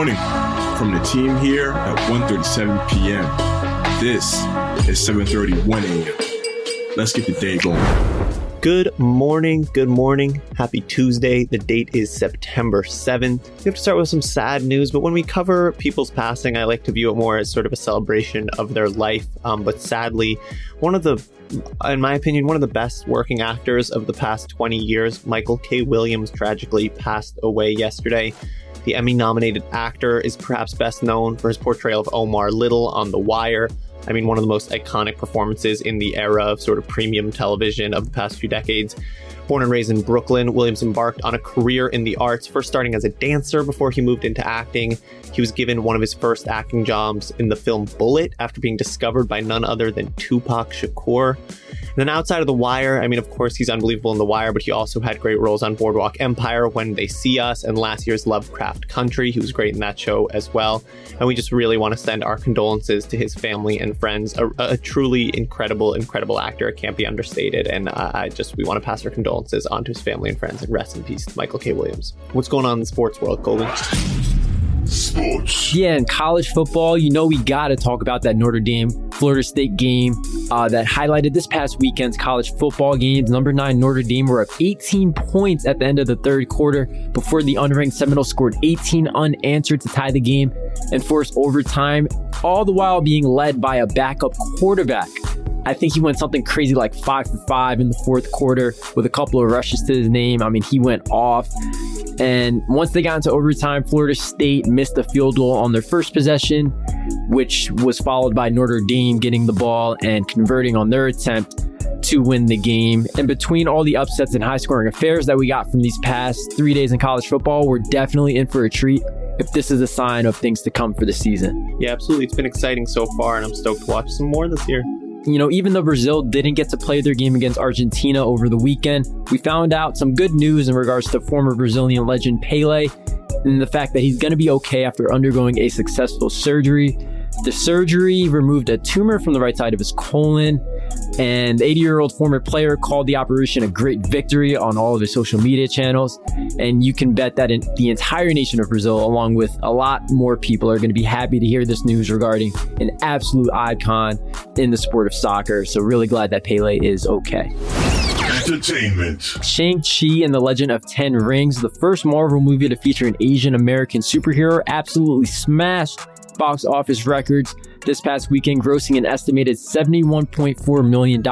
morning from the team here at 1.37 p.m. This is 7.31 a.m. Let's get the day going. Good morning, good morning. Happy Tuesday. The date is September 7th. We have to start with some sad news, but when we cover people's passing, I like to view it more as sort of a celebration of their life. Um, but sadly, one of the in my opinion, one of the best working actors of the past 20 years, Michael K. Williams, tragically passed away yesterday. The Emmy nominated actor is perhaps best known for his portrayal of Omar Little on The Wire, I mean, one of the most iconic performances in the era of sort of premium television of the past few decades. Born and raised in Brooklyn, Williams embarked on a career in the arts, first starting as a dancer before he moved into acting. He was given one of his first acting jobs in the film Bullet after being discovered by none other than Tupac Shakur. And then outside of The Wire, I mean, of course, he's unbelievable in The Wire, but he also had great roles on Boardwalk Empire, When They See Us, and last year's Lovecraft Country. He was great in that show as well. And we just really want to send our condolences to his family and friends. A, a truly incredible, incredible actor. It can't be understated. And uh, I just, we want to pass our condolences on to his family and friends and rest in peace, Michael K. Williams. What's going on in the sports world, Colby? Sports. Yeah, in college football, you know we got to talk about that Notre Dame Florida State game uh, that highlighted this past weekend's college football games. Number nine Notre Dame were up 18 points at the end of the third quarter before the unranked Seminoles scored 18 unanswered to tie the game and force overtime, all the while being led by a backup quarterback. I think he went something crazy like five for five in the fourth quarter with a couple of rushes to his name. I mean, he went off. And once they got into overtime, Florida State missed a field goal on their first possession, which was followed by Notre Dame getting the ball and converting on their attempt to win the game. And between all the upsets and high scoring affairs that we got from these past three days in college football, we're definitely in for a treat if this is a sign of things to come for the season. Yeah, absolutely. It's been exciting so far, and I'm stoked to watch some more this year you know, even though Brazil didn't get to play their game against Argentina over the weekend, we found out some good news in regards to former Brazilian legend Pele and the fact that he's going to be okay after undergoing a successful surgery. The surgery removed a tumor from the right side of his colon, and the 80 year old former player called the operation a great victory on all of his social media channels. And you can bet that in the entire nation of Brazil, along with a lot more people, are going to be happy to hear this news regarding an absolute icon in the sport of soccer. So, really glad that Pele is okay. Entertainment. Shang-Chi and the Legend of Ten Rings, the first Marvel movie to feature an Asian American superhero, absolutely smashed box office records this past weekend, grossing an estimated $71.4 million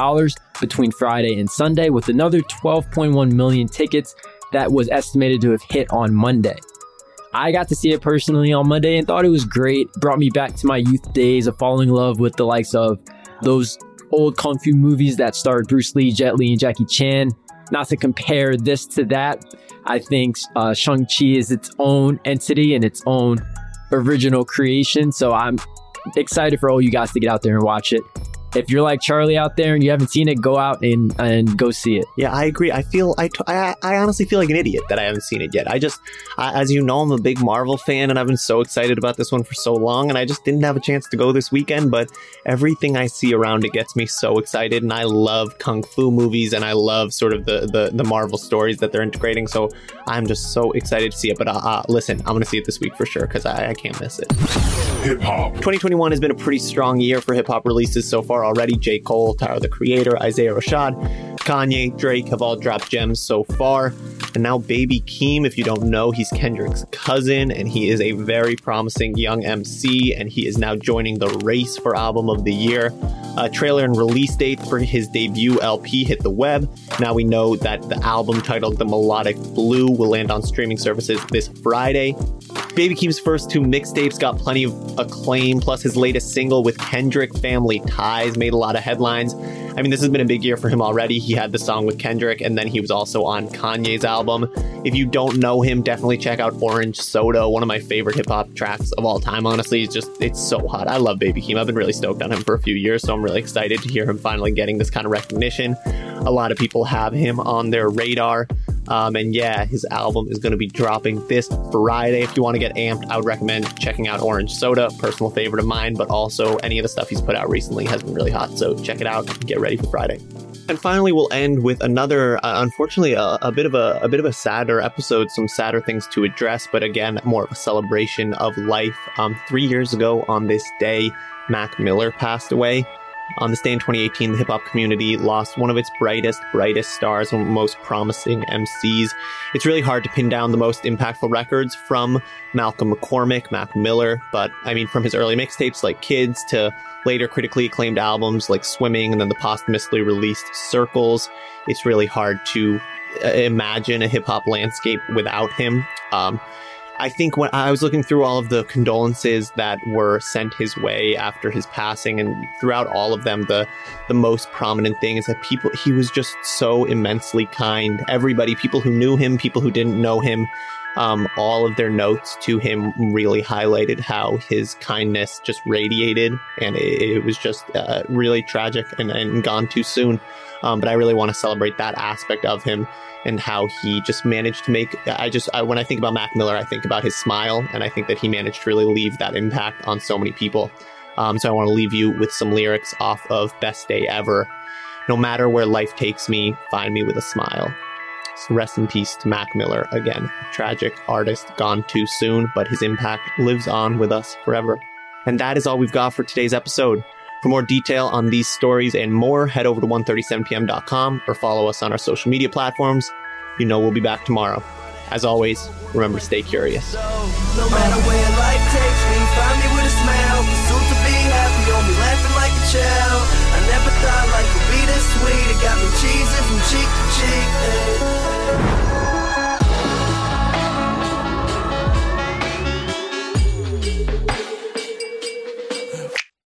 between Friday and Sunday, with another 12.1 million tickets that was estimated to have hit on Monday. I got to see it personally on Monday and thought it was great. Brought me back to my youth days of falling in love with the likes of those old kung fu movies that starred Bruce Lee, Jet Li, and Jackie Chan. Not to compare this to that, I think uh, Shang-Chi is its own entity and its own original creation. So I'm excited for all you guys to get out there and watch it if you're like Charlie out there and you haven't seen it, go out and and go see it. Yeah, I agree. I feel I, I, I honestly feel like an idiot that I haven't seen it yet. I just, I, as you know, I'm a big Marvel fan and I've been so excited about this one for so long, and I just didn't have a chance to go this weekend. But everything I see around it gets me so excited, and I love kung fu movies and I love sort of the the, the Marvel stories that they're integrating. So I'm just so excited to see it. But uh, uh, listen, I'm gonna see it this week for sure because I, I can't miss it. Hip hop. 2021 has been a pretty strong year for hip hop releases so far already. J. Cole, Tyler the Creator, Isaiah Rashad, Kanye, Drake have all dropped gems so far. And now Baby Keem, if you don't know, he's Kendrick's cousin and he is a very promising young MC and he is now joining the race for Album of the Year. A trailer and release date for his debut LP hit the web. Now we know that the album titled The Melodic Blue will land on streaming services this Friday. Baby Keem's first two mixtapes got plenty of acclaim, plus his latest single with Kendrick Family Ties made a lot of headlines. I mean, this has been a big year for him already. He had the song with Kendrick, and then he was also on Kanye's album. If you don't know him, definitely check out Orange Soda, one of my favorite hip hop tracks of all time. Honestly, it's just, it's so hot. I love Baby Keem. I've been really stoked on him for a few years, so I'm really excited to hear him finally getting this kind of recognition. A lot of people have him on their radar. Um, and yeah, his album is going to be dropping this Friday. If you want to get amped, I would recommend checking out Orange Soda, personal favorite of mine, but also any of the stuff he's put out recently has been really hot. So check it out get ready for Friday. And finally, we'll end with another, uh, unfortunately, a, a, bit of a, a bit of a sadder episode. Some sadder things to address, but again, more of a celebration of life. Um, three years ago on this day, Mac Miller passed away. On this day in 2018, the hip hop community lost one of its brightest, brightest stars, and most promising MCs. It's really hard to pin down the most impactful records from Malcolm McCormick, Mac Miller, but I mean, from his early mixtapes like Kids to later critically acclaimed albums like Swimming and then the posthumously released Circles. It's really hard to uh, imagine a hip hop landscape without him. Um, I think when I was looking through all of the condolences that were sent his way after his passing, and throughout all of them, the the most prominent thing is that people he was just so immensely kind. Everybody, people who knew him, people who didn't know him, um, all of their notes to him really highlighted how his kindness just radiated, and it, it was just uh, really tragic and, and, gone too soon. Um, but I really want to celebrate that aspect of him and how he just managed to make. I just I, when I think about Mac Miller, I think about his smile, and I think that he managed to really leave that impact on so many people. Um, so I want to leave you with some lyrics off of Best Day Ever. No matter where life takes me, find me with a smile. Rest in peace to Mac Miller again. Tragic artist gone too soon, but his impact lives on with us forever. And that is all we've got for today's episode. For more detail on these stories and more, head over to 137pm.com or follow us on our social media platforms. You know we'll be back tomorrow. As always, remember to stay curious. No matter where life takes me, find me with a smile. Soon to be happy, laughing like a child. I never thought